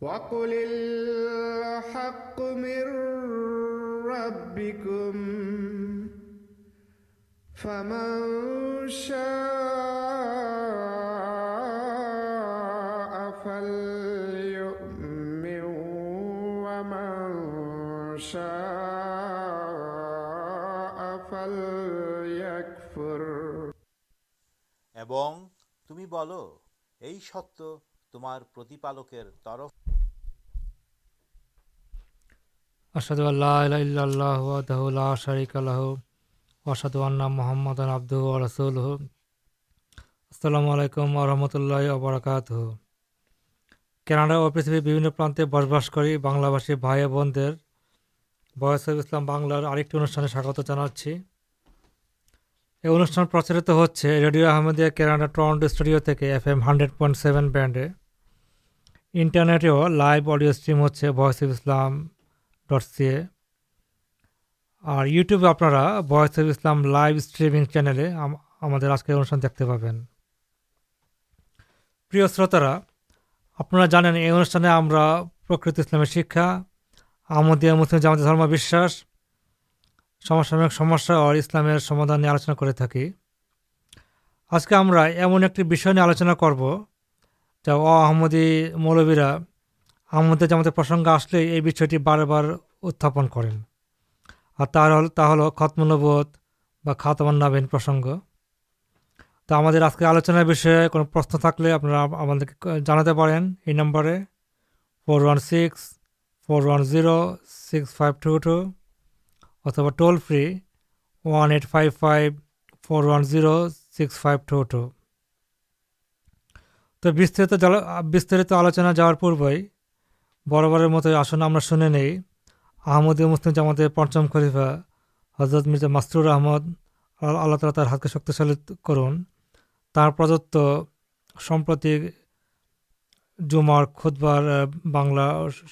وقل الحق من ربكم فمن شاء انتے بس بسلا باشی بائی بونسام ساگت جاچی یہ انشان پرچلت ہوتے ہیں ریڈیو احمدیہرانٹ اسٹوڈیو کےف ایم ہانڈریڈ پائنٹ سیون بینڈے انٹرنیٹ لائو اڈیو اسٹریم ہوتے وس اف اسلام ڈٹ سیے اور یوٹیوب آپس of Islam live stream channel آج کے انوشان دیکھتے پایا شروتارا آپشان اسلامی شکشا ہمشا سسیا اور اسلام نہیں آلوچنا کرم ایکشن نہیں آلوچنا کرو جہاں احمدی مولبی آدھے جامع پرسنگ آس لیش بار بار اتھاپن کریں اور ختم نوبت خاتمان نبین پرسنگ تو ہم آج کے آلوچنا بھی پرشن تک لا ہمارے four one six four one zero six five two two Utba toll free what five five four one zero six five two two تو آلوچنا جا رہے بڑے مت آسنا شو آمد مسلم جام پچم خلیفا حضرت مرزا مسترحمد اللہ تعالی تر ہاتھ کے شکشالی کرن تر پردت سامپرتی جمار کھودوار باراش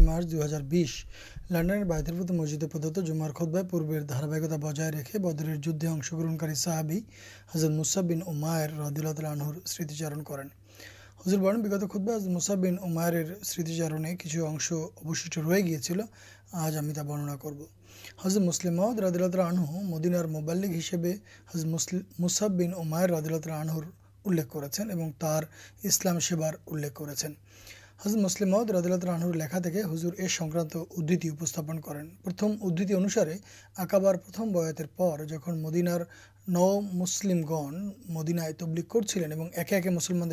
مارچ دو ہزار بائرپتی مسجد پد بائ پور دارابکتا بجائے رکھے بدر جہنکی ایر رحد اللہ سارے ہزر برنگ خود بار مسابن امایر سارنے کچھ اوشیشنا موبالک ہسبے مسابن کرزر مسلم ردالت رنہ لکھا ہزر یہ سنکرانت ادتین کردتی انوسارے آکاب بات پر جن مدینار نو مسلم گن مدینائے تبلیک کرتی ہیں مسلمان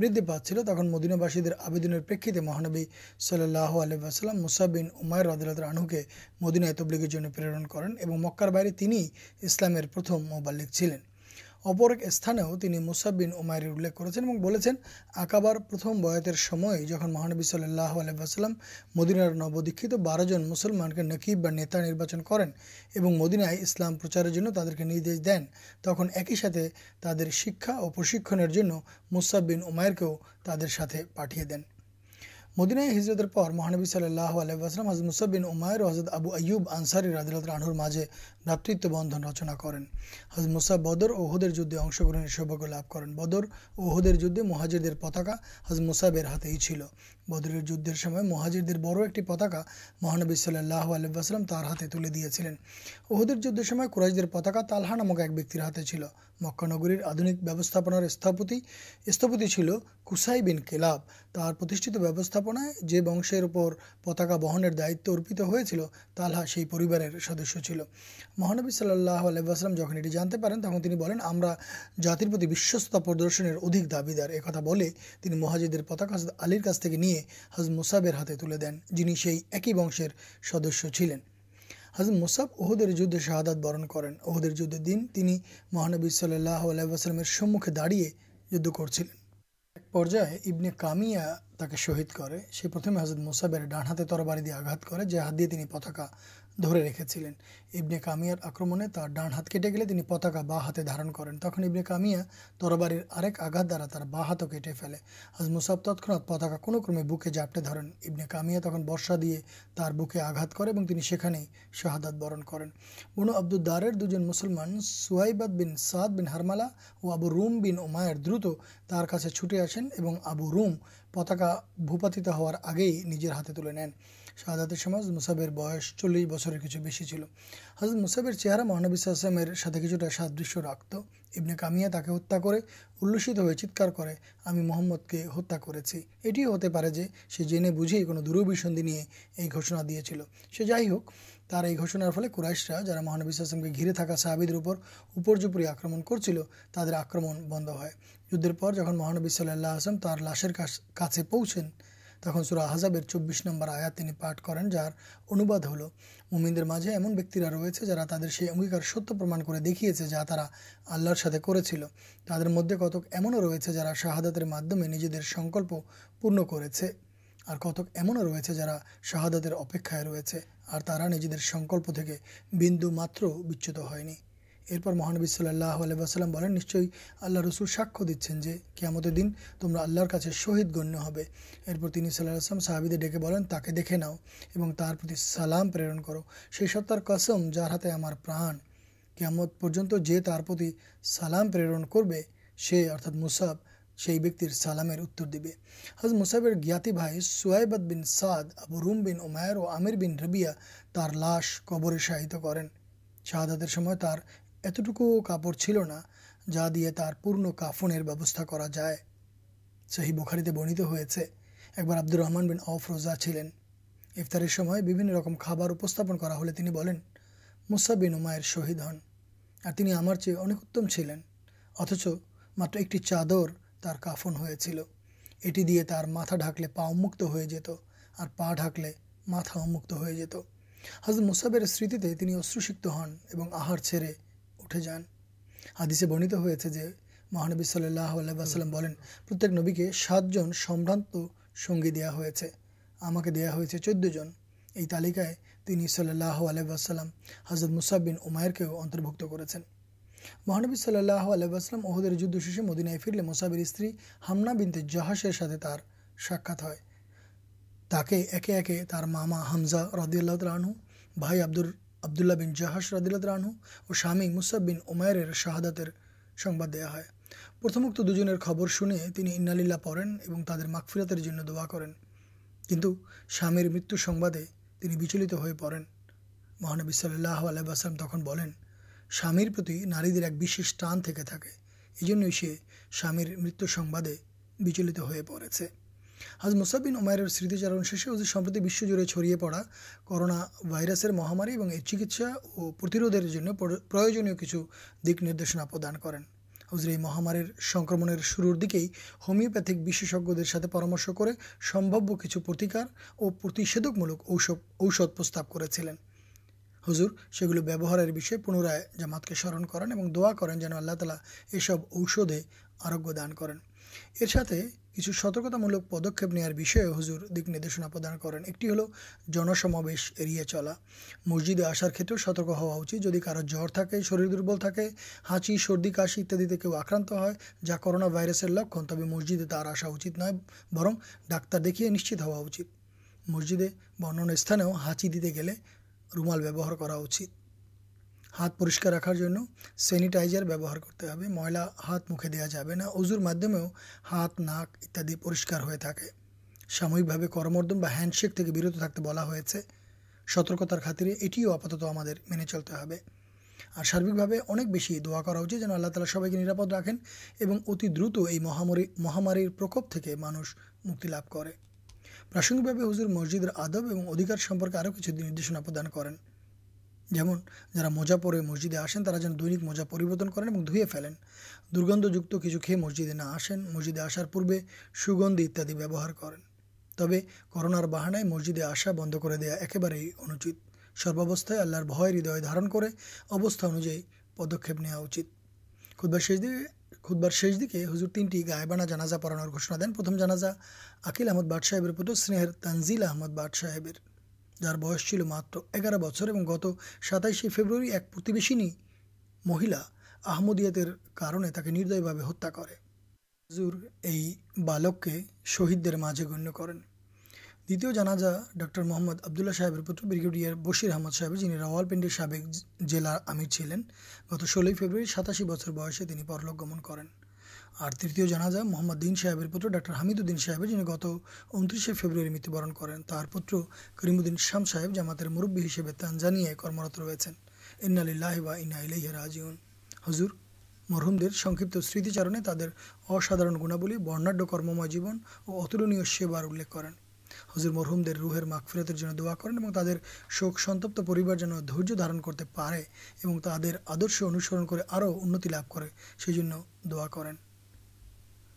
بدھی پا چل رہ تک مدین آدھنے پر مہانبی صلی اللہ اللہ علیہ وسلم مسابن عمر واد رنو کے مدینہ ایتبلگی پرن کریں اور مکار بائی تین اسلام مبالک چلین اپر ایک استانے مستابن امیر الیک کرکابارتھم بات جن مہانبی صلی اللہ علیہ وسلم مدینار نودیک بار جن مسلمان کے نکیب اور نتاچن کریں اور مدینہ اسلام پرچار دین تخ ایک تر شکا اور پرشکن مستابن امیر کے ترقی پٹھے دین مدینہ ہجرت پر مہانبی صلی اللہ علیہ وسلم، حضرت مصب بن حز و حضرت ابو ائوب انساریر ردرات رن مجھے ناتت بندھن رچنا کرین مساب بدر اہدر جدے সৌভাগ্য লাভ করেন বদর ও উহুদের যুদ্ধে মুহাজিরদের পতাকা ہز মুসাবের হাতেই ছিল بدر جدر سمایہ مہازی دڑو ایکٹی پتاکا مہانب صلی اللہ ہا تھین جد میں قور پتہ تالحا نامک ایک ہاتھے چلو مک نگر آدھے استھپتی چل کئی بین کلاب ترتین ونشیر پتکا بہن دائت ارپت ہوتی تالحا سے پیبار سدس چلو مہانبی صلی اللہ آلو السلام جہاں یہ جانتے پین تک ہمست پردرشن ادھک دابیدار ایک تھا بھائی مہازی پتاکا آلر کاس کے لیے شہد کر دن مہانبی صلی اللہ وسلم داڑی کرامیہ شہید کرزر مسابر ڈانح تر بڑی آگاتے درے رکھے تھے ابنی کمیا آکرمے ڈان ہاتھ کھٹے گیے پتاکا باتیں دارن ابنی کامیا تربار درا ہاتھوں کھٹے پیے آج مسافت خنات پتہ کمے بوکے جاپٹے ابن کمیا تک برسا دے تر بوکے آگات کرہادت برن کریں انو آبدودار دو جسلمان سوائبت بین سعد بین ہارمالا اور آب روم بین او میر درتر چھٹے آسین اور ابو روم پتاکا بھوپاتی ہار آگے نجر ہاتھے تلے نین شاد مسبر بس چل بچر کچھ بہت چلو حضرت مسہب چہرہ محانوی سادش رکھو ابن کمیاں ہتھا کر انلوست ہوئے چیتار کر ہمیں محمد کے ہتیا کرتے جنے بوجھ دور بھی سنشنا دیا چل سے جائک تر یہ گھوشن فل قرائش جا محانوی گھرے تھکا صحابیدر جو آکرمن تعداد آکرمن بند ہے جدر پر جہاں مہانبی صلی اللہ اللہ لاشرے پوچھیں تک سوراہ آز چب نمبر آیا پاٹھ کر جار انداد ہل ممینر مجھے ایمنہ ریس تعداد اگیار ستیہ پرما کر دیکھے جا آلر ساتھ کردے کتک ایمو ریس شاہادات پن کرتک ایمن ریچھے جا شات سنکلپ بن مات ہو ارپر مہانبی صلی اللہ اللہ علیہ وسلام بولیں نشچی اللہ رس ساکھ سے جو کمتن تمہیں اللہ شہید گنیہ السلام صاحب ڈے بولیں تاکہ دیکھے ناؤ اور ترتی سلام پر شی سب ترسم جار ہاتھیں ہمارت پر ترتی سالام پرن کر مسب سے سلام دیب مثبت سوئےت بن سعد اب روم بین اومر اور ہمر بین ربیا تر لاش قبر سائت کریں شاہدات اتو کپڑ چلنا جا دیے تر پور کفن جائے صحیح بخار بنت ہوتے ایک بار آبد رحمان بین افروزا چلین افطار رکم خبر مسبین میر شہید ہن اور ہمار چیز انتم چلین اتچ ماتھی چادر تر کافن ہو چل ایٹی دے ترا ڈھاکلے پا امکل متاقت ہو جاتے سمتی اشروشک ہن اور آہار چڑھے آدیے برتن ہوتے مہانبی صلی اللہ علیہ پربی کے سات جنران سنگی دا ہم چودہ تعلق اللہ علیہ حضرت مسابن اومائر کے اطربت کرتے ہیں مہانبی صلی اللہ علیہ احدر جد شیشی مدینہ فرل مسابر استری حمنابند جہازر ساتھ ساکھ کے ایے ایے ماما حمزہ ردی اللہ تنو بھائی آبد ال آبد اللہ بن جہاز رد رنو اور سامی مستن اومر شاہدات پرتھمک دو جب شلاح پڑین اور تر مکفرات دعا کریں۔ کنٹو سام متوے ہو پڑن مہانبی صلی اللہ علیہ تخمیر نارش ٹان تھے تھے یہ سام متوادی ہو پڑے سے۔ حض مسبن امیر سارن شیشے ہزر سمپرتی چڑی پڑا کرنا وائرسر مہاماری چکسا اور پرترو پروجنیہ کچھ دکنشنا پردان کریں ہزر یہ مہامارم شرور دیکھے ہوموپکے پرامش کر سمبیہ کچھ پرتکار اور پرشےدکمولک پرستین ہزر سے گلوار بھی پنرائے جامات کے سرن کرانا کریں جنلہ تعالی یہ سب وردے آرویہ دان کریں ارستے کچھ سترکتامول پدکار ہضور دکاندنا پردان کریں ایک ہلو جن سمش ارے چلا مسجدے آسار کھیت سترک ہوا جدی کارو جرے شروع دربل تھا ہاں سردی کاشی اتنے کہاؤ آکران ہے جا کرنا لکھن تب مسجد تر آچ نرم ڈاکر دیکھے نشچ ہوا مسجد بنان استعان ہاچی دیتے گیلے رومالا ہات پر رکھاریٹائزر کرتے مئلہ ہاتھ مکھے دا جائے نہشکار ہو سامکے کرمردم ہینڈ شیکت بلا سترکتارے ایٹی آپات مینے چلتے ہیں اور سارک بس دعا کر جن اللہ تعالی سب کے نرپ راقیں اور اتنی دت یہ مہامارکوپلاب کراسکے حضر مسجد آدب اور ادھکار سمپکے اور کچھ ندیشنا پردان کریں جمن جا مزا پڑے مسجدیں آسین جن دینک مزا پریبرتن کر دے فلین درگند جتو کھی مسجدیں نہ آسین مسجدیں آسار پوگند اتنی ویوہار کریں تب کرنار بہانا مسجدے آسا بند کر دیا ایک انچت سروس آللہ بھدئے دارن کروستا انوجائے پدکے نیا خود خود شیش دیکھے ہزار تینٹی گائےبانا جانا پڑانا گھوشنا دین پرتماز عقیل احمد بٹ صاحب پتو سنہر تنظیل احمد بٹ صاحب جر بس چل ماتر اگارہ بچر اور گت سات فیبری ایکشن مہیلا آمدیت کرنے ہتھیا کر شہید گنیہ کریں دنیا جانا ڈر محمد عبد اللہ صاحب پتر برگیڈیار بشیر احمد صاحب جنہیں راوال پینڈے سابق جلار چلین گت ثولہ فیبر ستاشی بچر بسے پرلوکمن کر আর তৃতীয় জানাজা মোহাম্মদ দিন সাহেবের পুত্র ডক্টর হামিদুদ্দিন সাহেবের যিনি গত উনত্রিশে ফেব্রুয়ারি মৃত্যুবরণ করেন তার পুত্র করিমুদ্দিন শাম সাহেব জামাতের মুরব্বী হিসেবে তানজানিয়ায় কর্মরত রয়েছেন ইন্নালিল্লাহ বা ইন্না ইলাইহি রাজিউন হুজুর মরহুমদের সংক্ষিপ্ত স্মৃতিচারণে তাদের অসাধারণ গুণাবলী বর্ণাঢ্য কর্মময় জীবন ও অতুলনীয় সেবার উল্লেখ করেন হজুর মরহুমদের রুহের মাগফিরাতের জন্য দোয়া করেন এবং তাদের শোক সন্তপ্ত পরিবার যেন ধৈর্য ধারণ করতে পারে এবং তাদের আদর্শ অনুসরণ করে আরও উন্নতি লাভ করে সেই জন্য দোয়া করেন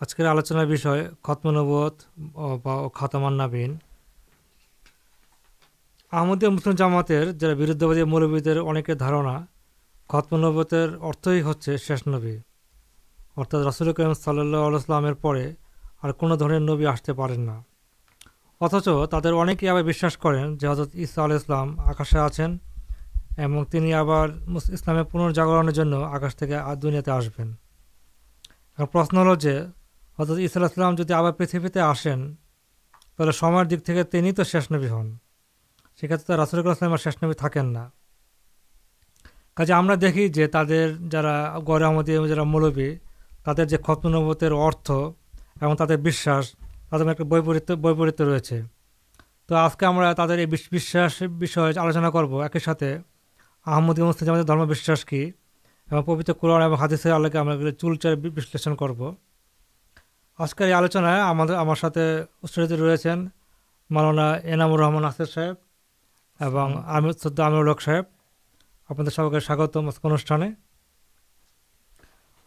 آج کے آلوچن ختم نوت ختمان جامات بردی مورکر دارنا ختم نوتر ارتھ ہوں شیش نبی ارتھا رسول کرم صلی اللہ علیہ پہ آبی آستے پین اتچ تر اکی آپ کریں جو حضرت اصل آل اسلام آکاشے آپ آپ اسلام پنرجاگر آکاش دنیا آسبین پرشن ہل جو ادھر اسلسلام جدید آپ پریتیں آسین تو نہیں تو شیشنبی ہن سر تو راسول السلام شیش نبی تھا کچھ ہمیں دیکھیے تعداد جا گرمدی مولبی تر جتم ارتھ اور تراش تک بہت تو آج کے ہمیں ترشی آلوچنا کرب ایک آمدی مسلم درمش کی پبر قورن اور ہادیس آل کے ہمیں چل چل کر آج کے آلوچن ہمارے اسلانا انامور رحمان اصر صاحب اور لوک صاحب آپ کے ساگت انوشانے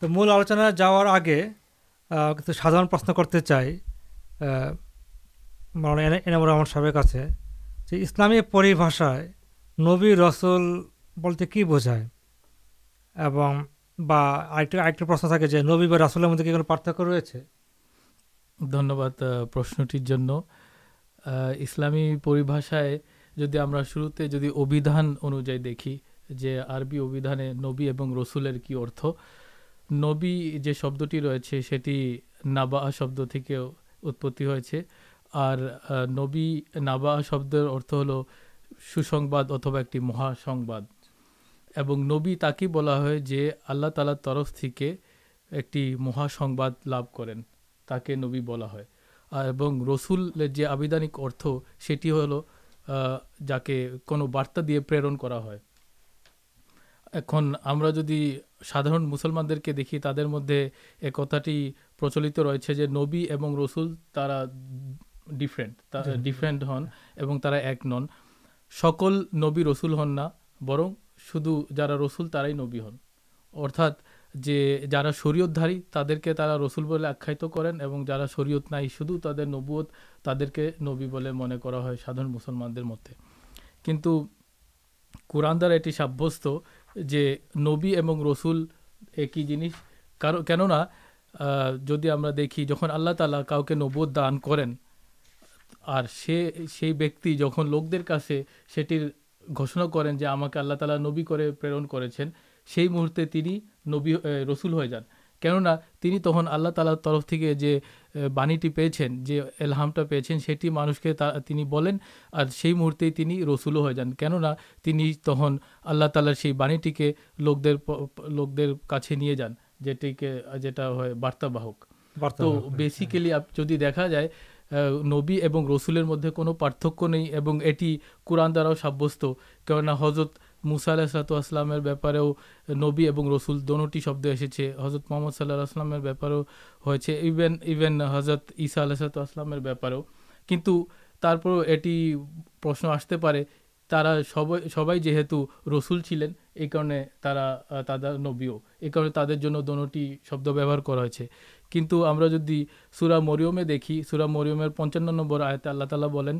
تو مل آلوچن جا رہا آگے کچھ سادار پرشن کرتے چاہیے ملانا انامور رحمان صاحب کا اسلامی پریباشائ نبی رسول بولتے کہ بوجھائے آشن تھا نبی رسول مدد کی کوئی پارتک ریسے دنواد پرشنٹر جن اسلامی پوری آپ شروع ابھیان انوائ دیکھیے عربی ابھیانے نبی اور رسولر کی ارتھ نبی جو شبدٹی رہے ناباہ شبدی کے اتپتی ہوا شبد ارتھ ہل سوسباد اتبا ایک مہاسباد نبی تک ہی بلا جو آللہ تعلق طرف تھی ایک مہاسواد لبھ کر تک نبی بلا رسول جو آدھانک ارتھ سیٹی ہل جا کے کارتا دے پر جدید سادارن مسلمان دیکھ تر مدد ایک پرچلت ریچے جو نبی اور رسول ترا ڈفرنٹ ڈیفرنٹ ہن اور ترا ایک نن سکل نبی رسول ہن نہر شدھ جارا رسول تر نبی ہن ارت جا سردھاری تر کے رسول آخ کرت نئی شدہ نبیت ترکی نبی منسلمان مت کچھ قورنہ یہ سابے نبی اور رسول ایک ہی جنس کننا جی ہم دیکھی جن آللہ تعالی کاؤ کے نب دان کرکی جہاں لوکر کاٹر گوشنا کریں جو آللا تعالی نبی کر پرن کر رسل ہو جان کتنی تہ اللہ تعالی طرف تھی بنیٹی پیے ایلحام پہ مہرتے کے لوک د لوکر نہیں جان جیتا بارتا باہک اور تو بیسکلی جدی دیکھا جائے نبی اور رسول مدد کو پارتھک نہیں اور قرآن دراؤ سابست کضرت مسا اللہۃسلام نبی اور دونوں شبد ایسے حضرت محمد صلی السلام ہو ساسلام کنپرو یہشن آستے پڑے سب سب جیت رسول چلین یہ کارن یہ کرنے تر دونوں شبد ویوار کنٹو ہمیں جدید سورا مرمے دیکھی سورا مرئم پچانو نمبر آئے اللہ تعالی بنین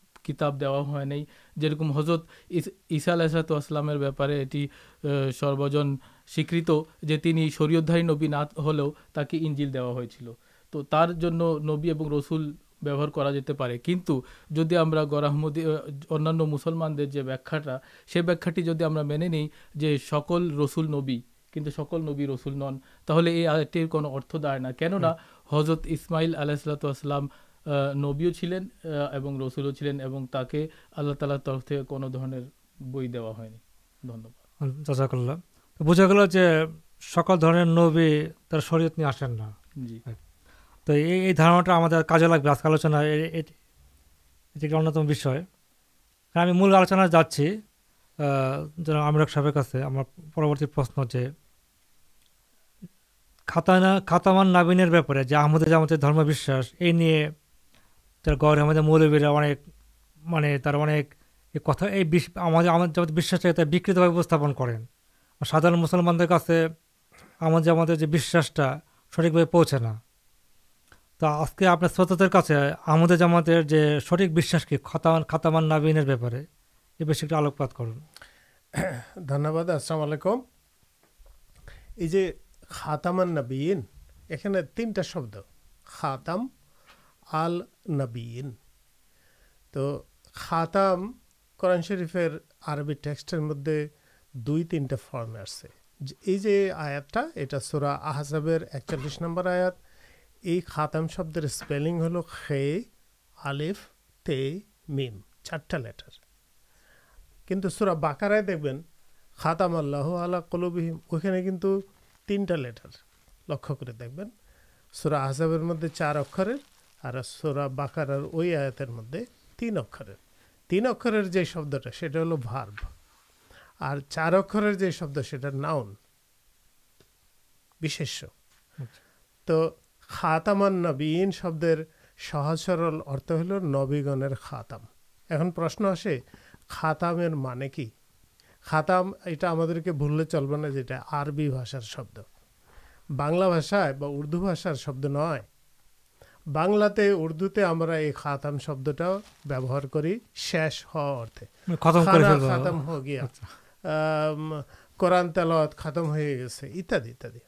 کتب دا جم حضرت سروز سیكت شريودائى نبی نہ تو نبی اور جاتے پر مسلمان ديں بھيكا ٹاين ٹيدى مے جو سكل رسول نبى كن سكل نبی رسول نن تو ارت دعا كے حضرت اسمائل آلہ سلاتا نبیو چلین رسولو چلین آللہ تعالی طرف تھی کو بئی دا ہے دھنیہ جزاک اللہ بوجھا گل جو سکل دھرنے نبی تر شریعت نہیں آسین نا تو یہ دارناٹا ہمارے کاجے لگے آج کے آلوچنا ایک انتم বিষয়। ہمیں مول آلوچنا جاچی جن امرک صاحب سے ہمارا پرورتی پرشن جو خاتانہ خاتامان نابین بےپارے جو ہمارے جو ہمارے درم بشاس یہ گڑ مورا مطلب کریں سنسلم پوچھے نا تو آج کے آپ سروتر ہم سٹھک کی خاتمان بےپارے یہ بچے آلوپات کر دباد السلام علیکم یہ تینٹر شبد خاتم آل نبین تو خاتم قرآن شریفر عربی ٹیکسٹر مدد دو تینٹے فرمے یہ جو آیا یہ سورا ایک ایکچلس نمبر آیا یہ خاتم شبلی ہل خے آلیف تے، میم چارٹا لٹر کچھ سورا باکرائے دیکھ بن خاتم اللہ کلین کچھ تینٹا لٹر لکھے دیکھ بن سورا آزاب مدد چار اکرے باکر وہ آتر مدد تین اکرو تین اکر جی شبد ہل بار اور چار اکر جب ناؤن بو خاتامان نبی شبدر سہج سرل ارت ہل نویگن خاتم ایشن آسے خاتمیر مانے کی خاتام یہ بھولنے چلو نا جای بھاشار شبد بنلا بھاشا اردو بھاشار شبد نئے اردو تے ہمیں یہ خاتم شبدار کرتے ختم ہو گیا قرآن تلت ختم ہوئی گیے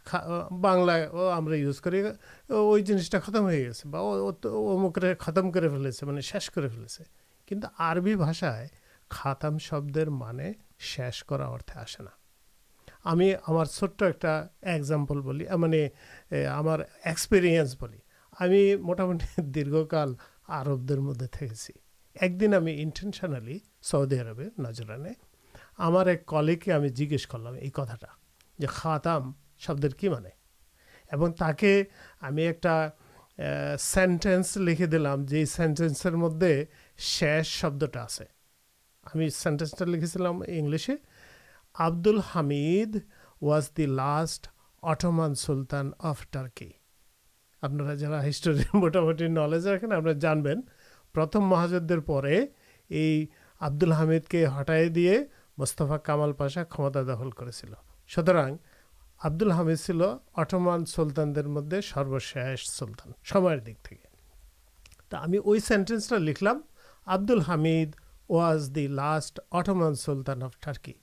بہت کرم ہو گیا ختم کر فیل سے مطلب شیش کر فیل سے کنٹرش میں خاتم شبد مانے شیش کر چھٹ ایکزامپل می ہمارا ایکسپیرئنس بول ہمیں موٹامٹی دیرکال آر مدد ایک دن ہمیں انٹینشنالی سعودی عرب نظر آنے ہمارے ایک کلی کے ہمیں جیسے کرلام یہ کتاٹا جو خاتم شبد کی مانے اور تک ایک سینٹینس لکھے دلان جی سینٹینسر مدد شیش شبدے سینٹینس لکھے چلے آبد الحمد واز دیسٹ اٹمان سلطان اف ٹارکی اپنا ہسٹور موٹامٹی نوج رکھیں آپ نے جانب پرتم مہاجر پہ یہ آبد الحمد کے ہٹائی دے مستفا کمل پاسا کمتا دخل کربدال حامید سیل اٹمان سلطان مدد سروش سلطان سمیر دکی تو ہمیں وہ سینٹینس لکھ لامد واج دی اٹمان سلطان اب ٹارکی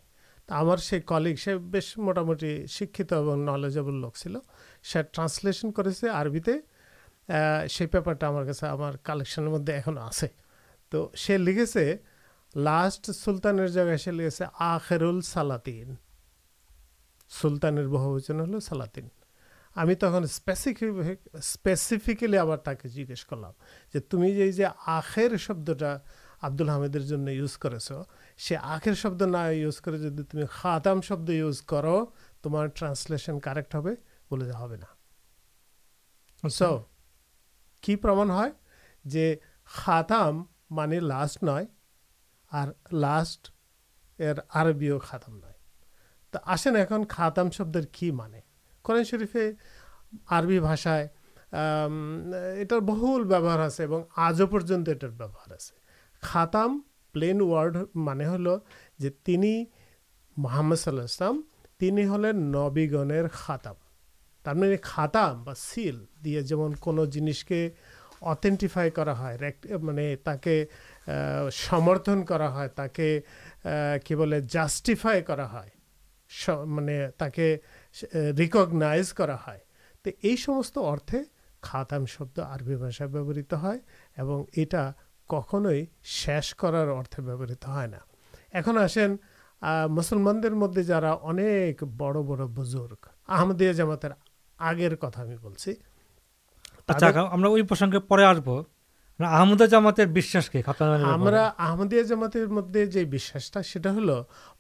ہمار سے کلگ سے بس موٹامٹی شکشت اور نلجیبل لوک چل سک ٹرانسلیشن کر سی پیپار کالیکشان مدد ایسے تو سی لکھے سے لسٹ سلطان جگہ سے لکھے آخر سالاتین سلطان بہت ہل سالاتین ہمیں تو اسپیسیفکلی آپ کے جیج کرلام تم آخر شبدا عبدول حامی کر سی آخر شبد نہ یوز کر جی تمہیں خاتم شبد یوز کرو تمہارے ٹرانسلیشن کارکٹ ہوا سو کہ پر خاتم مان لاسٹ نئے اور لاسٹ خاتم نئے تو آسین ایم خاتم شبد کی مانے کرن شرفے یہ بہل بہار آپ آج پنٹر آپ سے خاتم پلین وارڈ مان جو محمد صلی اللہ ہلین نویگن خاتم تھی خاتم سیل دے جن کو اتینٹیفائی میمتھن کرسٹیفائی میرے تک ریکگنائز کرتے خاتم شبد آربی بھاشا بہت ہے کنو شیش کرارا آسان جایک بڑ بڑ بزرگ آمدیا جمع مدد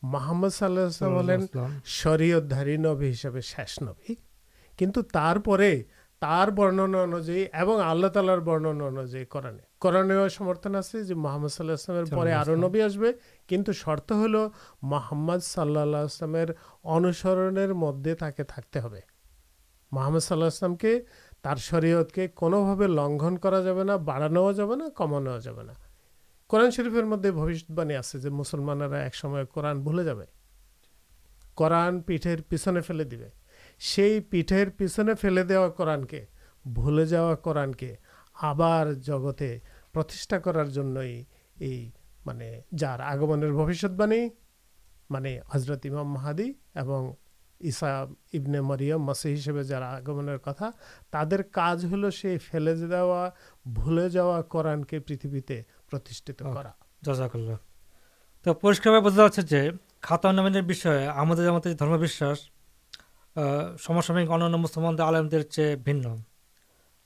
محمد صلاح شرداری شیش نبی آلہ تعالی برننا انوائ کرنے قرآن سمرتن آج محمد صلی السلام پہ آسب شرط ہل محمد صلاح السلام انوسر مدد کے تھے محمد صلاح السلام کے تر شرحت کے کون لنا جائے بڑھانا جب نمانا جا قرآن شرفر مدد باعی آسلمانا ایک سمے قورن بھوے جائے قرآن پیٹر پیچھے فیلے دیے پیٹر پیچھنے فیلے دیوا قرآن کے بھولی جا قرآن کے آر جگتے پرتیشا کرارے مانے جار آگمن بوشتبانی مانے حضرت امام مہادی اور ایسا ابن مریم مسیح ہسے جارا آگمن کتھا تر کاج ہل سے فیلے دا بھولے جاوا قرآن کے پریتھتے پرتیشت کرا جزاک اللہ تو پریشکار بوجھا جاتے جو کھاتا نامین বিষয়ে আমাদের আমাদের ধর্মবিশ্বাস সমসাময়িক অন্যান্য মুসলমানদের আলেমদের চেয়ে ভিন্ন।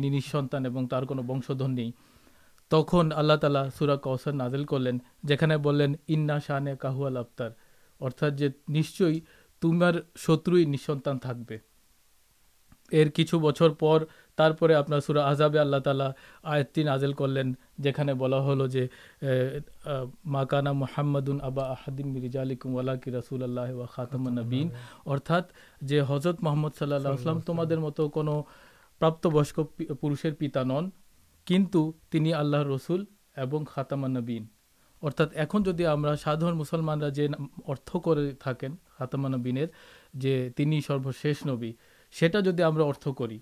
انشدن تخ آلال نازل کر لینا شانچ تمر شتروئی نسنتان کچھ بچر پرتین کردن ابا کی رسول اللہ خاتمن ارتھا جو حضرت محمد صلی اللہ تمہارت پرسک پہ پتا نن کنت تین اللہ رسول ایم خاتمن ارتھاتی سادر مسلمان خاتمانین جو سروش نبی جدید ارتھ کری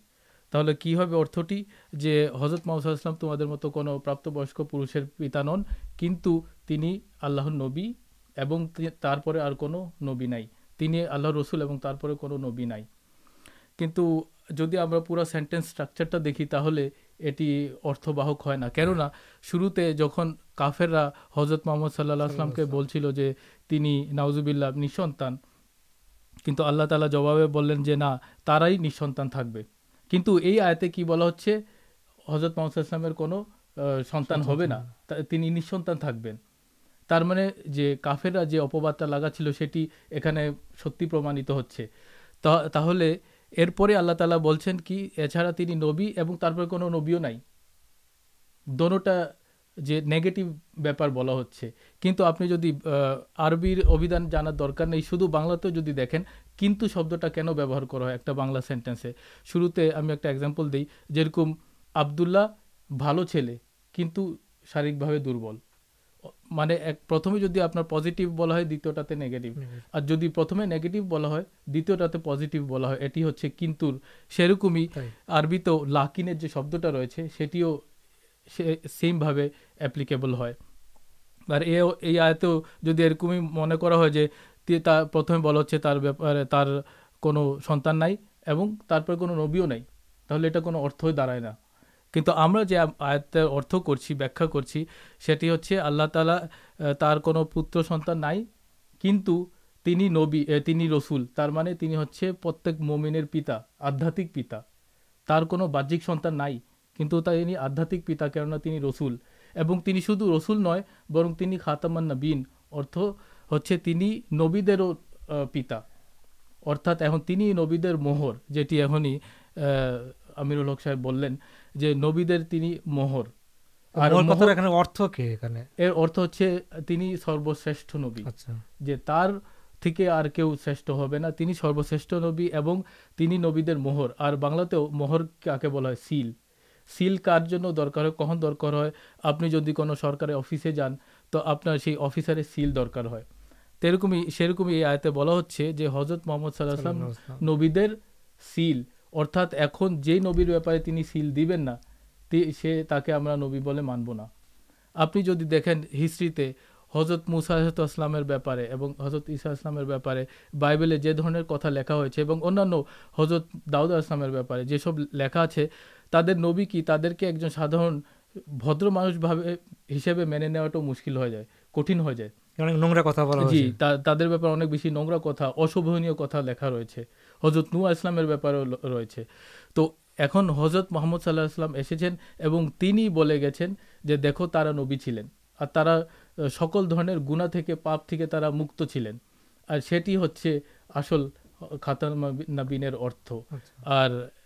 تھی ارتھٹی جو حضرت محمد اللہ تمہارے مت کپت پورشر پتا نن کنت تین آل نبی اور ترپر اور نبی نئی تین آلّہ رسول اور تر نبی نئی کچھ جی ہم پورا سینٹینس اسٹراکر دیکھی تھی یہ ارتھ باہک ہے کننا شروع جہاں کافرا حضرت محمد صلی اللہ کے بولتیللہ نسنتان کن اللہ تعالباب نسن کنٹو یہ آتے کہ بہت ہچ حضرت نسن تھا کافرا جو اپوادہ لگا چل سی نے ستا ہلے ارپر اللہ تعالی بول اچھا تین نبی اور نبیوں دونوں جیگیٹیو بار بلا ہنت آپ نے آر ابھیان جانا درکار نہیں شدھ بنلا دین کن شبد کنہ ایکن سینٹینسے شروع سے ہمیں ایکزامپل دِی جمدوللہ بال چلے کچھ شارک بھا دل مطلب جی آپ پزیٹیو بلا دے نگیٹیو اور جدی پرتمٹیو بلا دے پزیٹیو بلا ہوں کنٹر سرکم ہی لاکن جو شبدہ رہے سے بل ہے اور یہ آتے جی منتھم بول ہار سنانے نبیوں نہیں ارتھ داڑائے نہ کچھ ہمیں جو آتے ارت کر تعالی کو پوتر سنت نئی کنٹری رسول ترچ پر مومین پتا آدھات پتا تر باہک سنتان نہیں کنٹری آدھات پتا کہ رسل محر مہرت سروشرا تین سروشر نبی اور نبی مہر اور بنگلہ مہر سیل سیل کر جان تو نبی مانبنا آپ نے دیکھیں ہسٹری تے حضرت مسائد بائیبل جی کتا لکھا ہوتا ہے ایک سادر مانے مشکل تو ایسے حضرت محمد صلیم ایسے گیس دیکھو نبی چلین اور ترا سکل گنہ تھے پاپت چلین خاتر نبین اور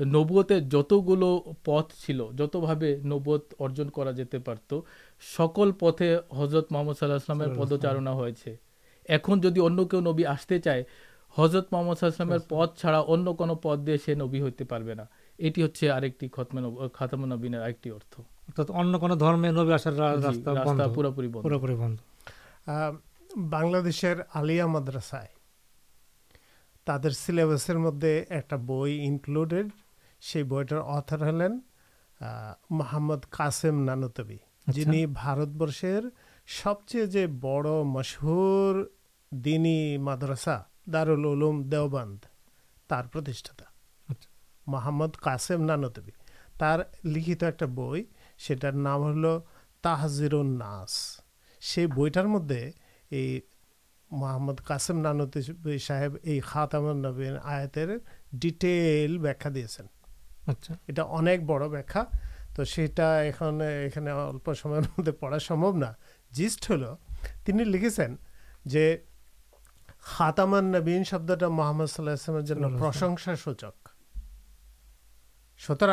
نبوت پت چل جتنے مدرسائے سی بئیٹر اتر ہلین محمد قاسم نانتبی جنہیں بارت برشر سب چیز جو بڑ مشہور دینی مادرسا دار الم دیوبندا محمد قاسم نانتبیار لکھت ایک بئی سیٹر نام ہل تحزیر النس بئیٹار مدد یہ محمد قاسم نانت صاحب یہ خاتم البین آئے ڈیٹل ویاس تو مل لاتا من شبہ محمد سوتر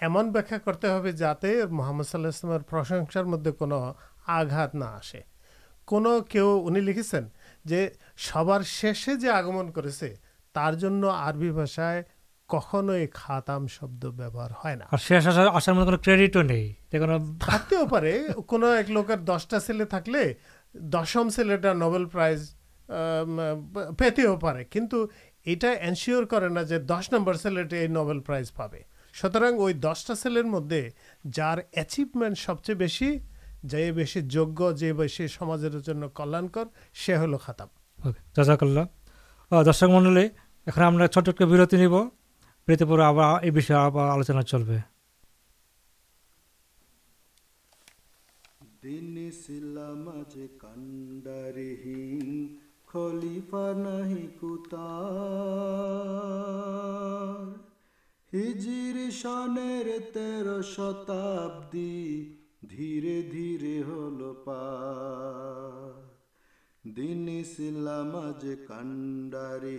ایمن کرتے جا کے محمد صلاحیت مدد کو آسے لکھے سب شیشے جو آگمن کر کھو خاتم شبدار ہے سب چیز بہت جیسے کلیا کر سی ہلو خاتمے برتی نیب پریپور آلوچنا چلو رن تیر شتابی دھیرے دھیرے کنڈری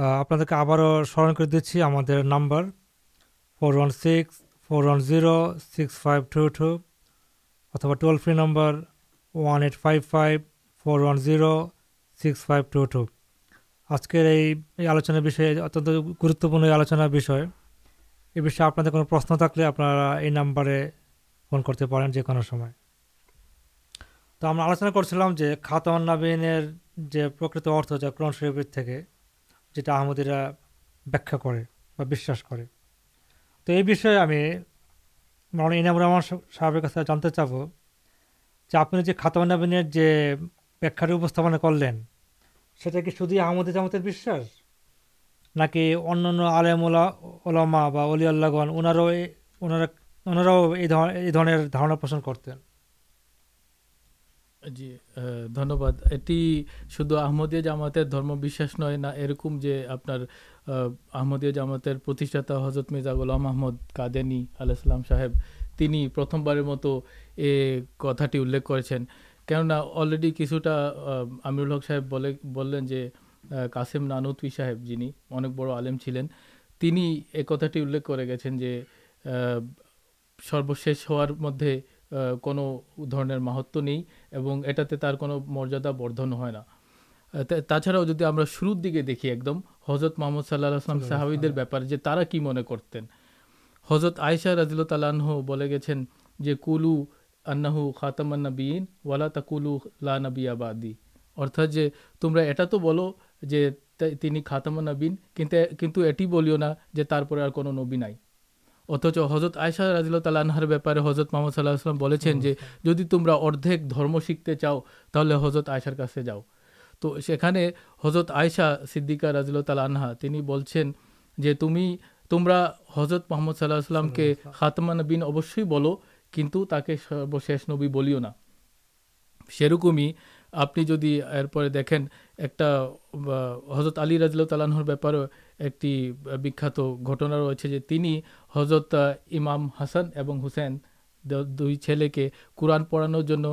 آپ کے آب سمر کر دیچی ہم number four one six four one zero six five two two اتوا toll free number one eight five five four one zero six five two two آج کے یہ آلوچن ات گوپنی آلوچن یہ آپ کے کو پرشن تک لا نمبر فون کرتے پہ کنو سما تو ہم آلوچنا کرتی خاتبین جو پرکت ارتھ جن سی جہمیرا ویا تو یہ ان سب کچھ جانتے چاہیے جو خاتمین جو وقت کرلین سی شدید آمدی جامات بھی انا الی اللہ گان اُنارا انارا دیر دار پہنچ کرتیں جی دھنیہ واد اٹی شمدیہ جامات نئے نہا حضرت مرزا اللہ محمد قدینی السلام صاحب پرتمار مت یہ کتاٹی انخنا الریڈی کچھ صاحب جو قاسم نانت صاحب جن اک بڑھ ایک انگل جیش ہار مدد کنر ماہت نہیں مریادا بردن ہونا تھا جب شرور دیکھے دیکھیے ایک دم حضرت محمد صاحل صحبدارتین حضرت آئشا رضول تعلق لانیادی اردا جی تمہیں اٹھاتے بولو خاتمہ بین کن ایونا نبی نئی حا رنچ تمہت محمد صلاح السلام کے حاطمان بین ابش نبی بولنا سکم ہی آپ جدید একটা হজরত আলী রাজিল তালাহর ব্যাপারেও একটি বিখ্যাত ঘটনা রয়েছে যে তিনি হজরত ইমাম হাসান এবং হুসেন দ- দুই ছেলেকে কোরআন পড়ানোর জন্য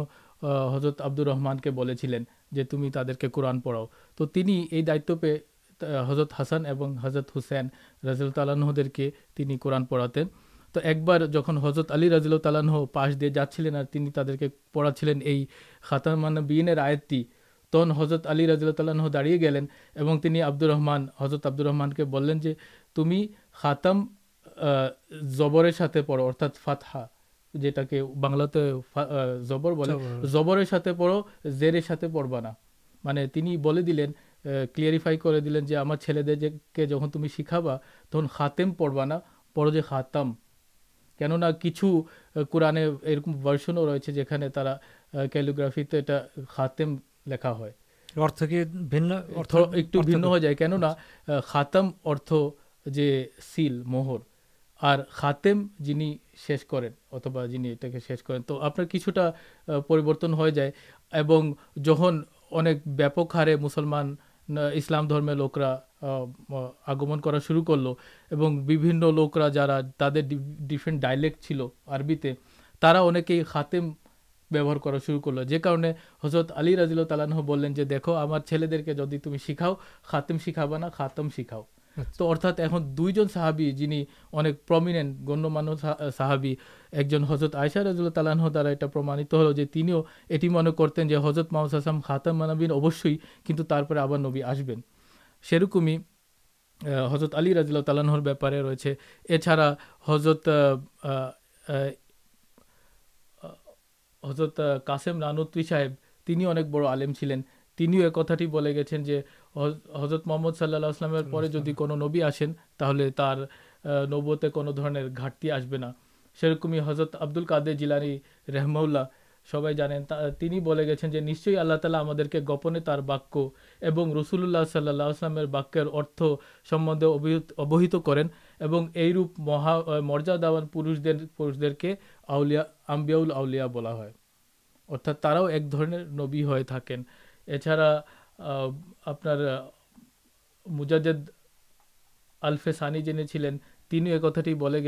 আহ, হজরত আব্দুর রহমানকে বলেছিলেন যে তুমি তাদেরকে কোরআন পড়াও তো তিনি এই দায়িত্ব পেয়ে তা- হজরত হাসান এবং হজরত হুসেন রাজিল তালাহদেরকে তিনি কোরআন পড়াতেন তো একবার যখন হজরত আলী রাজিল তালাহ পাশ দিয়ে যাচ্ছিলেন আর তিনি তাদেরকে পড়াচ্ছিলেন এই খাতামান বিনের আয়াতটি تم حضرت رض دے گلین حضرت رحمان کے بولیں خاتم زبر پڑوا تو زبر زبر پڑو زیر پڑوانا مطلب کلیریفائی دلین جو ہمارے جہاں تم سیخابا تم خاتے پڑوانا پڑو جو خاتم کن نہ کچھ قورنے یہ ریچھے جانے گرافی خاتے خاتم ارتھ جو سیل مہر اور خاطم جنہیں شیش کریں اتبا جی شیش کریں تو آپ کچھ جہاں اُنپکارے مسلمان اسلام درمی لوکرا آگمنٹ شروع کر لو لوکرا جا تر ڈفرنٹ ڈائلیکٹ چلتے اہ کے خاطم ব্যবহার করা শুরু করলো যে কারণে হজরত আলী রাজিল তালাহ বললেন যে দেখো আমার ছেলেদেরকে যদি তুমি শিখাও খাতেম শিখাবা না খাতম শিখাও তো অর্থাৎ এখন দুইজন সাহাবি যিনি অনেক প্রমিনেন্ট গণ্যমান্য সা- সাহাবি একজন হজরত আয়সা রাজুল্লাহ তালাহ দ্বারা এটা প্রমাণিত হলো যে তিনিও এটি মনে করতেন যে হজরত মোহাম্মদ আসলাম খাতাম মানাবিন অবশ্যই কিন্তু তারপরে আবার নবী আসবেন সেরকমই হজরত আলী রাজিল্লাহ তালাহর ব্যাপারে রয়েছে حضرت کاسم نانتریل رحم سبین گے نشچ اللہ تعالی ہم گوپنے باکیہ رسول اللہ صلی اللہ باکیہ ارتھ سمندے ابہت کر پورش پہ اولییاؤلیہ بلا نبی اچھا آپ الگ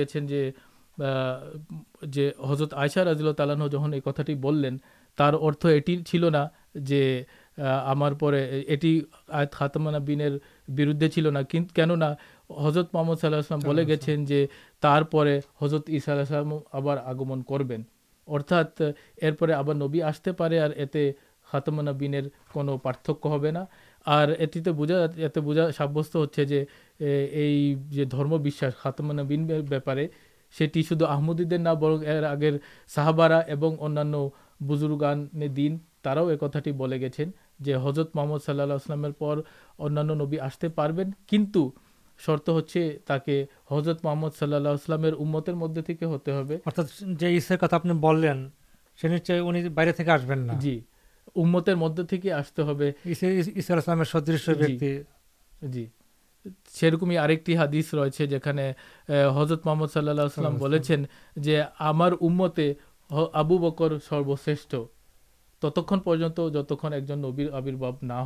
حضرت آئشا رضل تعالحہ جہاں یہ کتاٹی بولیں تر ارتھ یہ چلنا جو ہمارا پڑے ایٹی آئت خاتمان بردے چلنا کننا حضرت محمد صلی اللہ گیس جو تضرت اللہ آپ آگمن کر پہ آبی آستے پے اتنے خاطم نینتک ہونا اور یہ اٹی بوجھا بوجھا سابست ہو یہ جو درموش خاطمین بہتارے سٹی شدھ آمدینا بر آگے صحابارا اور بزرگان دن تراؤ ایکتاٹی گیس ہیں جو حضرت محمد صلی اللہ انبی آستے پنت شر حضرت رکھنے محمد تن نبی آبر باب نہ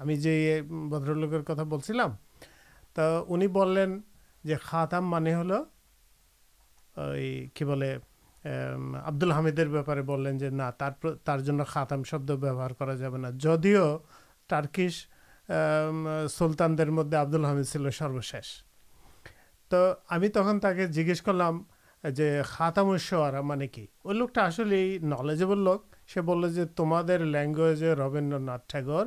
ہمیں جو بدر لوکر کتا بول تو انہیں بولیں جو خاتم مان ہل کی بولے عبد الحمدر بےپارے بولیں جو نہ تر خاتم شبد ویوہار کرا جائے نا جدیو ٹارکش سلطان در مدد عبد الحمید چل سروشیش تو ہمیں تک تاکہ جیجیس کرلام جو خاتم الشعرا مان کی وہ لوکٹا آسل نলেজেবল لوک سے بولو جو تمہارے لینگویجے ربندر ناتھ ٹاگور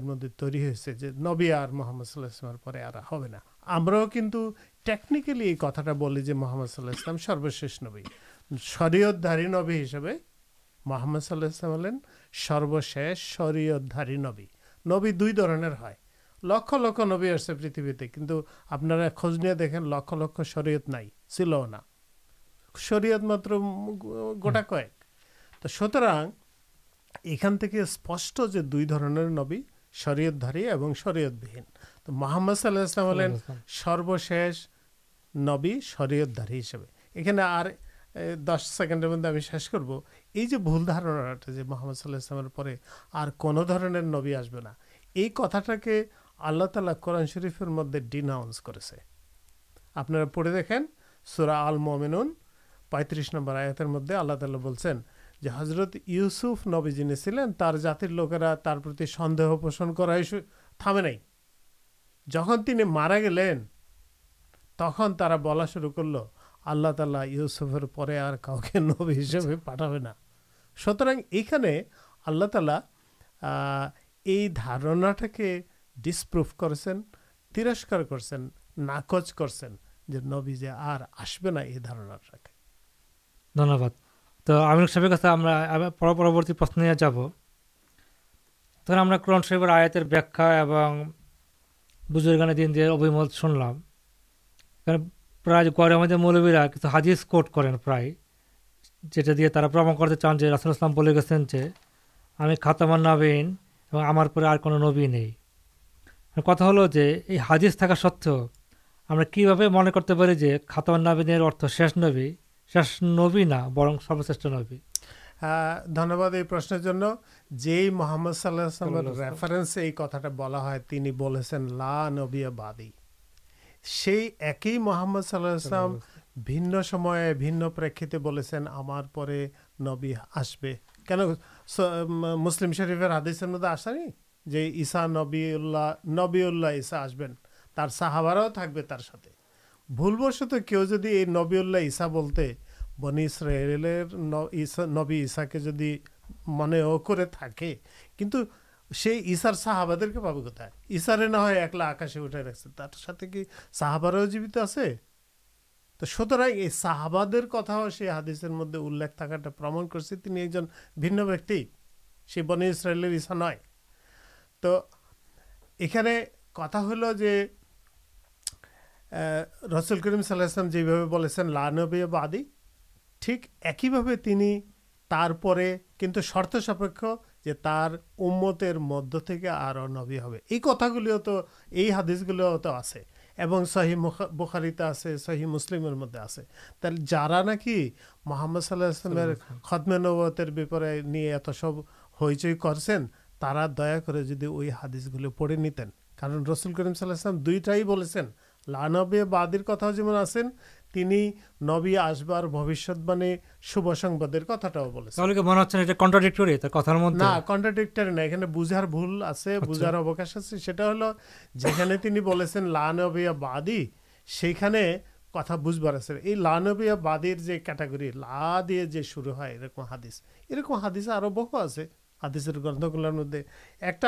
مد تھی نبی محمد صلیما کچھ محمد السلام سروشی نبی شرحداری نبی محمد صلاح المین سروشیش سرعتاری نبی نبی دو لکھ لکھ نبی اسے پریتیں کن آپ خجنی دیکھیں لکھ لک شرحت نئی چلنا شرعت مات گوٹا کئے تو سوتر یہ اسپشٹ جو دو شرتھاری اور شرعت بھیہن تو محمد صاحل سروشیش نبی شرعتاری یہ دس سکینڈر مدد ہمیں شیش کرو یہ جو بھول دار محمد صلیمے کو نبی آسبنا یہ کتاٹا کے اللہ تعالی قرآن شرفر مدد ڈیناؤنس کرمین پائترس نمبر آئتر مدد اللہ تعالی بہ حضرت یوسف نبی جنہیں چلین لوکرا ترتی سندے پوشن کر تھے نہیں جہاں مارا گلین تخا بلا شروع کر ل اللہ تعالی پہ اور نبی پا سو یہ آلہ تعالی دارپروف کرچ کربی اور آسبینا یہ دارنا تو امیر صاحب کا پروتی پرشن نہیں جب تو ہم لوگ پرائ گرام مولبی ہادیز کٹ کر دیم کرتے چانج اللہ گئے ختمان کتا ہلو ہادیس تھکا سو ہمیں کہنا کرتے پڑی خاتمین ارتھ شیش نبی شیش نبی نہ سرشر صلی السلام ی محمد صلی السلام پر ہمارے نبی آسبم شریفر حادثہ آسانی جی یسا نبی نبی الاسا آسبین سہابارا تر ساتھ بھول بشت کہ نبی الاشا بولتے بنس ربی یسا کے جدید منگے ک سی اِسار شاہباد کے پابائ نہ صحابارا جیوت آ سوتر شاہباد حادثر مدد تک ایک جن بنتی بنے اسرائیل ایسا نئے تو یہ کتا ہل رسول کریم صلیم جی بھائی بھلوی بادی ٹھیک ایک ہی پہ کچھ شرط سپیک مدی ہوا سہی مسلم جارا نا کچھ محمد صلی اللہ خدمہ نوپر نہیں ات سب ہر طرح دیا کردیس گلو پڑے نیت کارن رسول کریم صلیم دو لانب بادا جس তিনি নবী আসবার ভবিষ্যৎবাণী শুভ সংবাদের কথাটাও বলেছেন তাহলে কি মনে হচ্ছে না এটা কন্ট্রাডিক্টরি তার কথার মধ্যে না কন্ট্রাডিক্টরি না এখানে বুঝার ভুল আছে বুঝার অবকাশ আছে সেটা হলো যেখানে তিনি বলেছেন লানবিয়া বাদি সেইখানে কথা বুঝবার আছে এই লানবিয়া বাদির যে ক্যাটাগরি লা দিয়ে যে শুরু হয় এরকম হাদিস এরকম হাদিস আরো বহু আছে হাদিসের গ্রন্থগুলোর মধ্যে একটা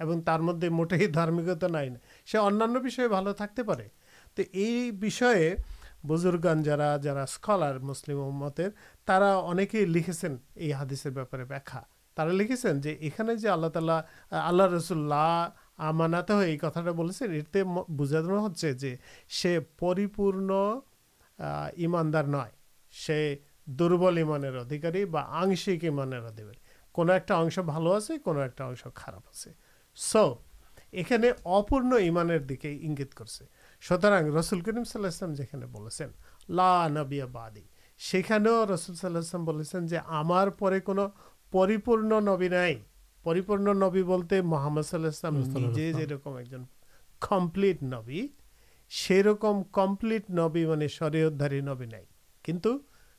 اور تر مدد موٹے دارمکتا ہے انانیہ بھال تھے پے تو بزرگان جا جا سکلار مسلمت لکھے یہ حادثر بھیا تا لکھے یہ آللہ تعالہ اللہ رسول مانا کتا یہ بوجھانا ہن ایماندار نئے سے دربل ایمان ادھکاری بنشک ایمان ادھیکاری کونشل کوشش خارب آ سو یہ اپن ایمان دیکھیں انگیت کر سے سوتر رسول کریم صلی السلام جو لانبی بادی سیخنے رسول صلام جو ہمارے کوپرن نبی نئیپ نبی بولتے محمد صلی اللہ جمع ایک جن کمپلیٹ نبی سرکم کمپلیٹ نبی مطلب شرحتاربی نئی کچھ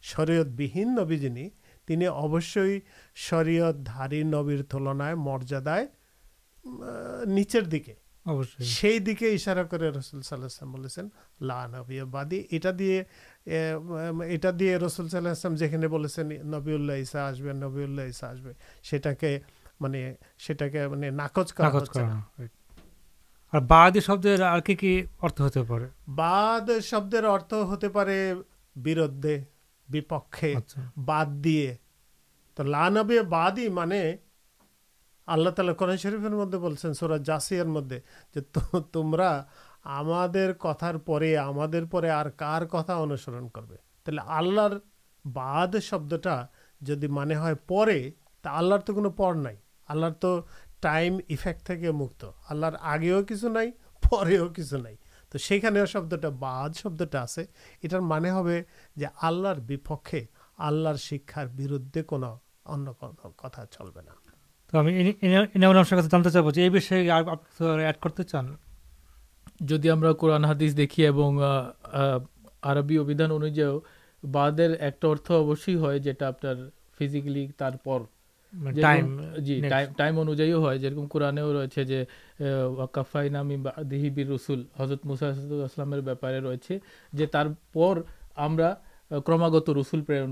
شرحت بھیہن نبی جنہیں ابشتھاری نبیر تلنائیں مریادائے نیچر دیکھا شبھی بہت ہوتے بردے پہ باد دیے لان بادی مجھے اللہ تعالی قرآن شرفر مدد بورج جاسر مدد جو تمہارا ہم کتار پہ ہمارا انسرن کر تھی آللہ باد شبدا جب منع پڑے تو آللہ تو کئی اللہ تو ٹائم افیکٹ کے مکت اللہ آگے کچھ نہیں پہچھ نہیں تو شبد باد شبدے یہ مانے جو آللہپ شکشار بردے کو کتا چلے بہت رسول پر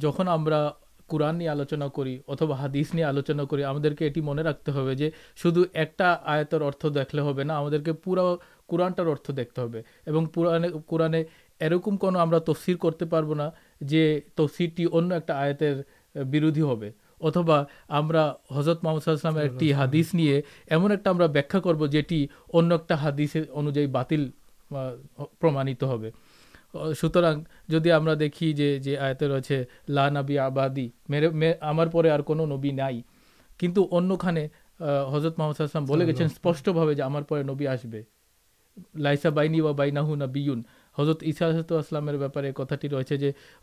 جہاں قورانچنا کری اتبا ہادیس نہیں آلوچنا کری ہم شو ایک آتر ارتھ دیکھے ہوا ہمارے ارتھ دیکھتے ہو رکم کو تسر کرتے پا جو تسرٹی ان ایک آت برودی ہوتوا ہمیں حضرت محمود ایک ہادثے ایمن ایک بن ایک ہادث انوجائ بات پرماعت ہو سوتر دیکھیے لاندی محمد ریس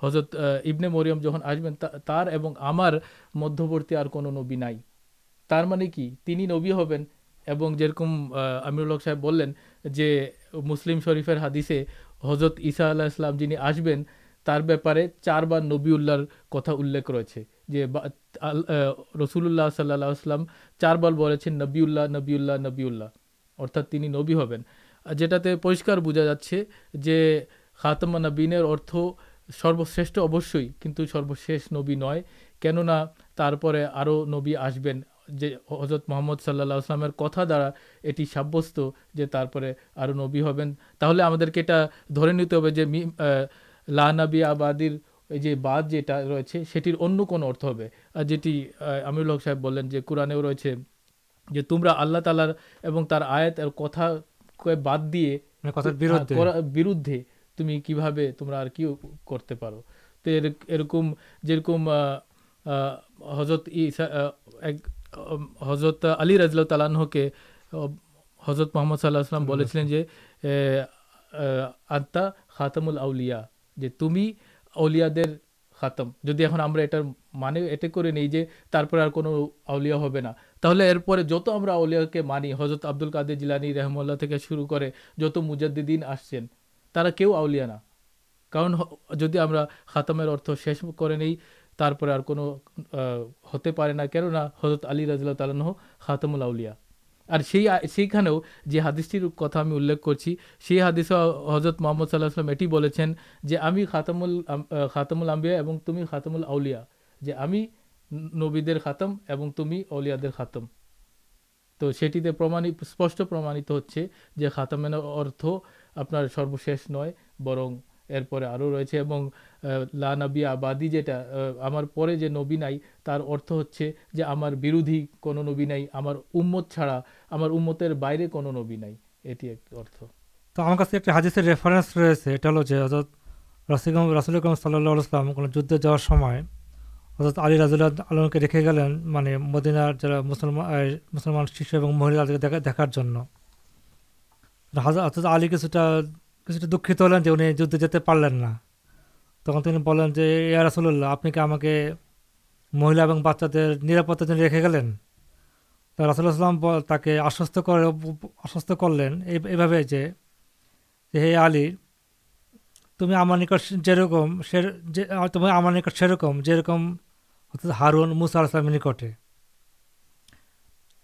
حضرت ابن مرئم جہاں آسبین مدبی اور نبی نئی تر من کی صاحب بولیں مسلم شریف حادثے হজরত ঈসা আল্লাহ ইসলাম যিনি আসবেন তার ব্যাপারে চারবার নবীউল্লাহর কথা উল্লেখ রয়েছে যে রসুল্লাহ সাল্লাহ আসলাম চারবার বলেছেন নবিউল্লাহ নবিউল্লাহ নবিউল্লাহ অর্থাৎ তিনি নবী হবেন আর যেটাতে পরিষ্কার বোঝা যাচ্ছে যে খাতমা নবীনের অর্থ সর্বশ্রেষ্ঠ অবশ্যই কিন্তু সর্বশেষ নবী নয় কেননা তারপরে আরও নবী আসবেন যে হজরত মোহাম্মদ সাল্লাহ আসলামের কথা দ্বারা এটি সাব্যস্ত যে তারপরে আরও নবী হবেন তাহলে আমাদেরকে এটা ধরে নিতে হবে যে মি আহ, লা নবী আবাদির এই যে বাদ যেটা রয়েছে সেটির অন্য কোনো অর্থ হবে আর যেটি আহ, আমিরুল হক সাহেব বললেন যে কোরআনেও রয়েছে যে তোমরা আল্লাহ তালার এবং তার আয়াত আর কথা বাদ দিয়ে মানে কথার হ্যাঁ, বিরুদ্ধে করা- বিরুদ্ধে তুমি কিভাবে তোমরা আর حضرت رولی جتنا اولیا کے مانی، حضرت آبد الدر جیلانے جت مجدین آسان ترا کہ نہ کار جا ختم ارتھ شیش کرنی کو ہوتے ہیں حضرت علی رض خاتم الدیسٹر کتنا کرد حضرت محمد صلاح اللہ میٹی بول ہم خاتمول خاتمول تمی خاتمل اولیا جو ہمیں نبی خاتم اور تمی اولیا خاتم تو اسپشٹ پرمایت ہو خاتمین ارتھ آپ نئے برن بائیری رسولم سلسلام جدید جا رہا آل رضول آل کے رکھے گلین میرے مدینہ جاسلمان شیشن مہلا دیکھار دکھت ہلیند جاتا تک تمہیں جو یہ رسول اللہ آپ کی ہما اور بچا دے نپتا جن رکھے گلین تو رسولام کرلینج ہل تم نک جمار سرکم جمع ہارون مورسل نکٹے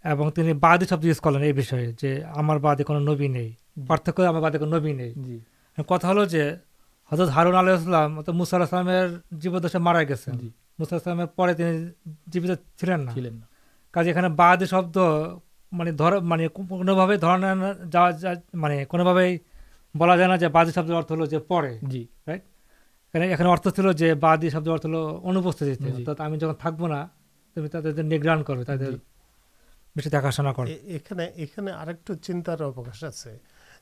اور بدی سب جیسے کردے کو نبی نہیں পার্থক্য আমার বাদে কোনো নবী নেই কথা হলো যে হজরত হারুন আলহ ইসলাম অর্থাৎ মুসা আলাহিসামের জীবদ্দশা মারা গেছেন মুসা আসলামের পরে তিনি জীবিত ছিলেন না ছিলেন না কাজে এখানে বাদ শব্দ মানে ধর মানে কোনোভাবে ধরানো যাওয়া মানে কোনোভাবেই বলা যায় না যে বাদী শব্দের অর্থ হলো যে পরে জি রাইট এখানে এখানে অর্থ ছিল যে বাদী শব্দের অর্থ হলো অনুপস্থিত অর্থাৎ আমি যখন থাকবো না তুমি তাদের নিগ্রাণ করবে তাদের বেশি দেখাশোনা করো এখানে এখানে আরেকটু চিন্তার অবকাশ আছে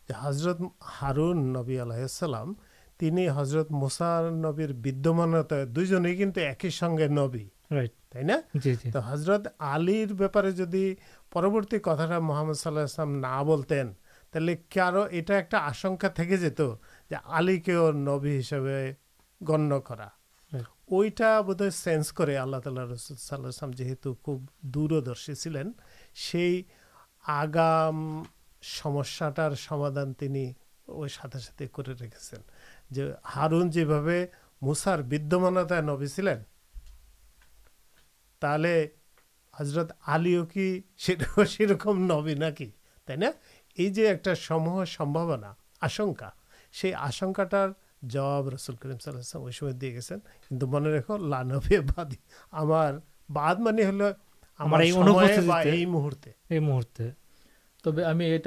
حضرت ہارت مسالے آشنکا جت نبی گنیہ بوس کر دور درشی چلین گے من رکھو لانفے باد ہمارے بعد من تو ہمارے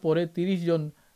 نبیون ترس جن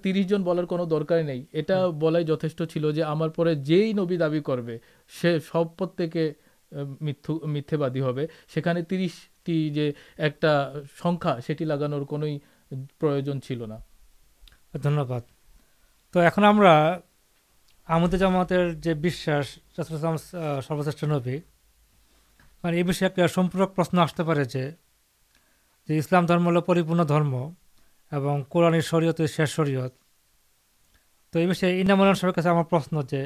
ترس جن پرابی کریں یہ ہمارے نبی دبا میت میتھے بادی ترسٹی جو ایک سنکھا سیٹی لگانور کون پر دھنیہ تو اُنہیں جو بھی سروش نو یہ بھی ایک سمپورک پرشن آستے پہ اسلام درم پریپرنم اور قورنہ شرحت شیش شرحت تو یہ مل سب کا ہمارا پرشن جو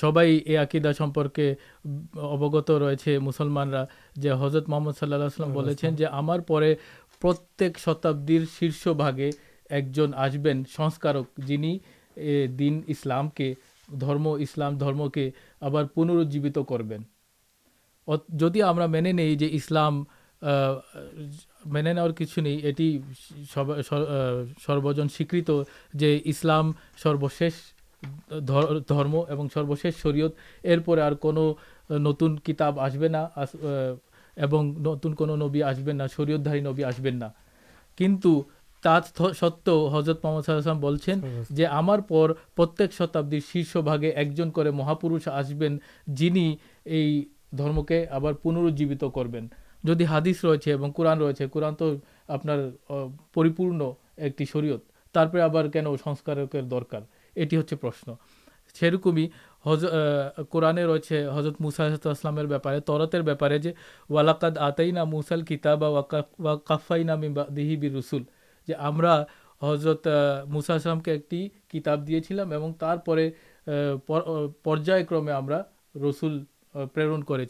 سبدا سمپرکے اوگت رسلمانا حضرت محمد صلاح اللہ پہ پرت شدہ شیر ایک آسبین جنہیں دین اسلام کے درم اسلام درم کے اب پنرجی بتیں جب میسام منے نو کچھ نہیں اٹی سروز سیکرت جو اسلام سروشم سروشی شرعت ارپر آ کو نتن کتاب آسبینا نتن کوبی آسبین شرعتاری نبی آسبینا کنٹ سو حضرت محمد بولتے ہیں ایک مہا پوش آس بہت پنرجی کردی ہادث ایک شرعت آپ کنسکار درکار یہ رکم ہی قرآن رضرت مسائد ترتر بےپارے والاکاد آتا نامی بر رسول ہم حضرت مساسلم کے ایک کتاب دے دوں پرمے ہم رسول پرن کر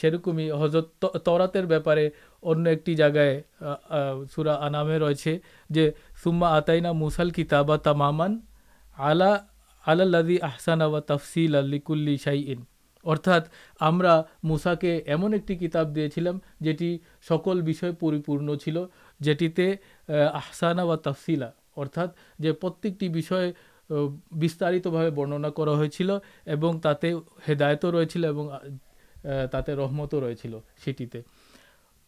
سرکم ہی حضرت تراتر بےپارے ان ایک جگائے نامے ریسے جو سوما آتا مسال کتاب تمام آلہ آل احسان وا تفصیل شاہین ارتھاتے ایمن ایک کتاب دے دکل پریپ جی آسانا و تفسیلا ارتھ جو پریکٹی بھا برننا کردایت ریچھ تر رحمت رہے چل سیٹی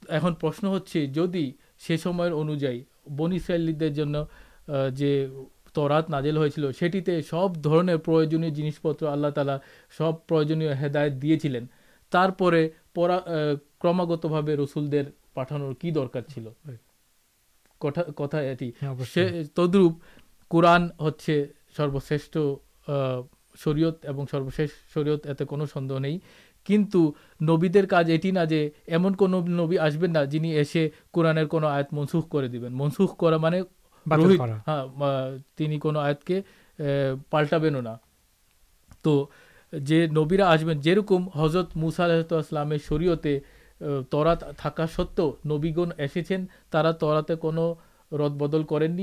ایم پرشن ہودی سیسم انوجائ بنسالی جن ترات نازل ہو چل سٹی سب در پرتر آللہ تعالی سب پرت دیا چلینتھا رسول پٹھان کی درکار چلو تدروپ قورنہ سروشر جن ایسے قورنہ کون آئت منسوخ کر دیں منسوخ کرنے آت کے پالٹابا تو نبی آسبین جکم حضرت مسالے شرعت ترات نبی گن ایسے ترا تراتے کود بدل کراتے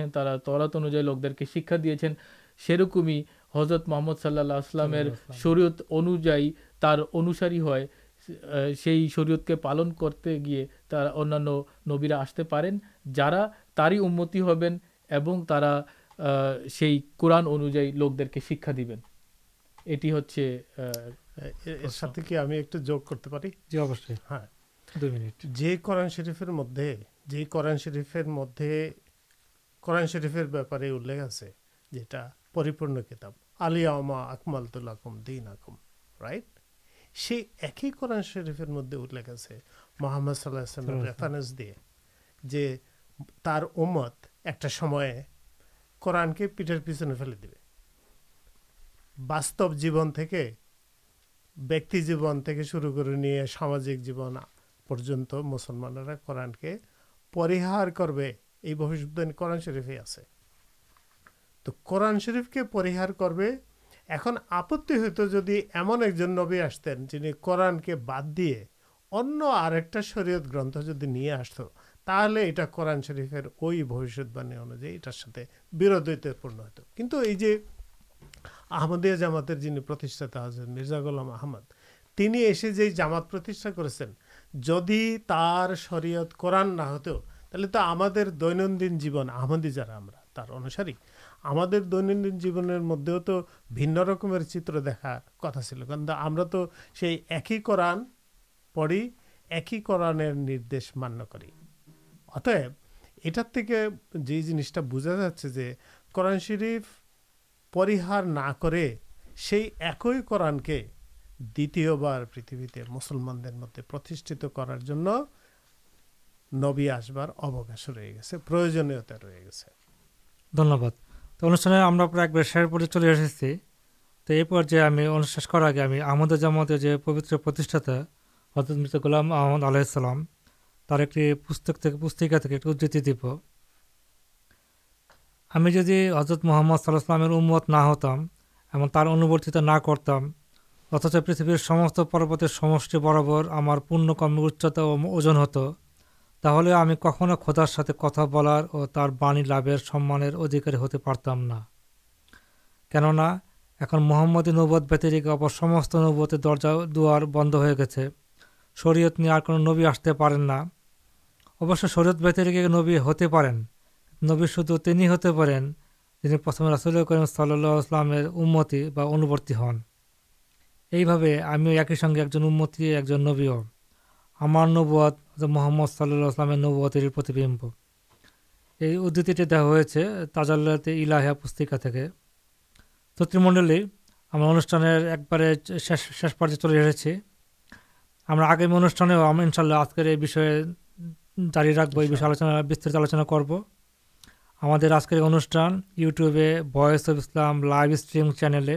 ہیں تراتی لوک دیکھے شکایت دے سکم ہی حضرت محمد صلح السلام شرعت انوائر سے شرعت کے پالن کرتے گیا انبر آستے پہنا تر انتی ہوں ترا سی قرآن انوائ لوک دیکھ کے شکایب اٹی ہے ساتھ ایک جگ کرتے ہاں جی قرآن شرفر مدد جی قرآن شرفر مدد قرآن شرفر بہت آپ سے کتاب آلیہ اکمال رائٹ سے ایک ہی قرآن شریفر مدد آپ سے محمد صلی اللہ ریفرنس دے جی تر امت ایک قرآن کے پیٹر پیچنے پھے دیو جیون جیب شروع کرنی سامجک پر مسلمانہ قورن کے پریہار کرن شرفی آپ قورن شرف کے پریہ کرو اُن آپتی ہوتے جدی ایم ایک جن نوی آست جنہیں قرآن کے باد دیے انکٹ شرحت گرت جن آست تھی یہاں قورن شرفر وہیشن انوائیں یہ پنت کچھ یہ آمدیہ جامات مرزا گولم آمد تین ایسے جی جامات کردی تر شرحت قورن نہ ہوتے ہوئی جیون آمدی جا ہمارنسار جیب مدد تو چر دیکھا کتا چلتا ہم ایک قرآن پڑی ایک ہیدش مانیہ کرتے یہ جنس ٹھیک بوجھا جاتے جو قورن شریف پریہار نہن کے دلیہ بار پریتوی مسلمان کروی آس بارکاش رہے گی پروجنتا ری گیسے دھنیہ تو انشان ایک بار شیر پہ چلے ایسے تو یہ پہ ہمیں انوشا کر آگے آمد جامات پبتر حضرت مولام احمد علیہ السلام تر ایک پہا ایکتی دھیو ہمیں جدید حضرت محمد صلاح السلامت نہتم اور تر انوتی تو نہتم اتچ پریتھویر سمست پروتر سمشی برابر ہمارا پُن کم اچتاتا اور اجن ہوت تم کھو کھدار ساتھ کتا بولار اور تر لبر سمان ہوتے پڑت نہ کننا اُن محمد نوبت بتری اپ نوتیں درجہ دند ہو گیا شرعت نے ابش سرد ویتر کے نبی ہوتے پین نبی شد تین ہوتے جنہیں پرتھما سلی کرم صلی اللہتی انوبرتی ہن یہ ہمیں ایک ہی سنگی ایک جنمتی ایک جن نوی ہمارت محمد صلی اللہ نوتمب یہ ادتی ہے تازال پستا تت منڈل ہمارے انوشان ایک بارے شیش پر چلے رہے ہمشکے ان شاء اللہ آج کے یہ رکھب یہ آلوت آلوچنا کرو আমাদের আজকের অনুষ্ঠান ইউটিউবে voice of Islam live stream চ্যানেলে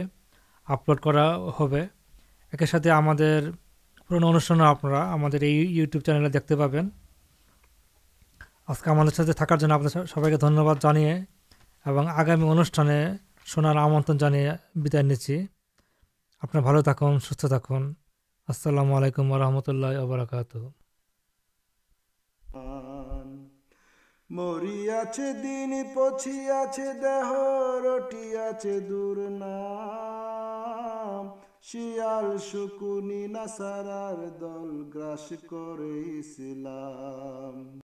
আপলোড করা হবে একের সাথে আমাদের পুরনো অনুষ্ঠানও আপনারা আমাদের এই ইউটিউব চ্যানেলে দেখতে পাবেন আজকে আমাদের সাথে থাকার জন্য আপনাদের সবাইকে ধন্যবাদ জানিয়ে এবং আগামী অনুষ্ঠানে শোনার আমন্ত্রণ জানিয়ে বিদায় নিচ্ছি আপনারা ভালো থাকুন সুস্থ থাকুন আসসালামু আলাইকুম রহমতুল্লাহ ওবরাকাত مریا دین پچی آر نام شکن سار گراس کر سلام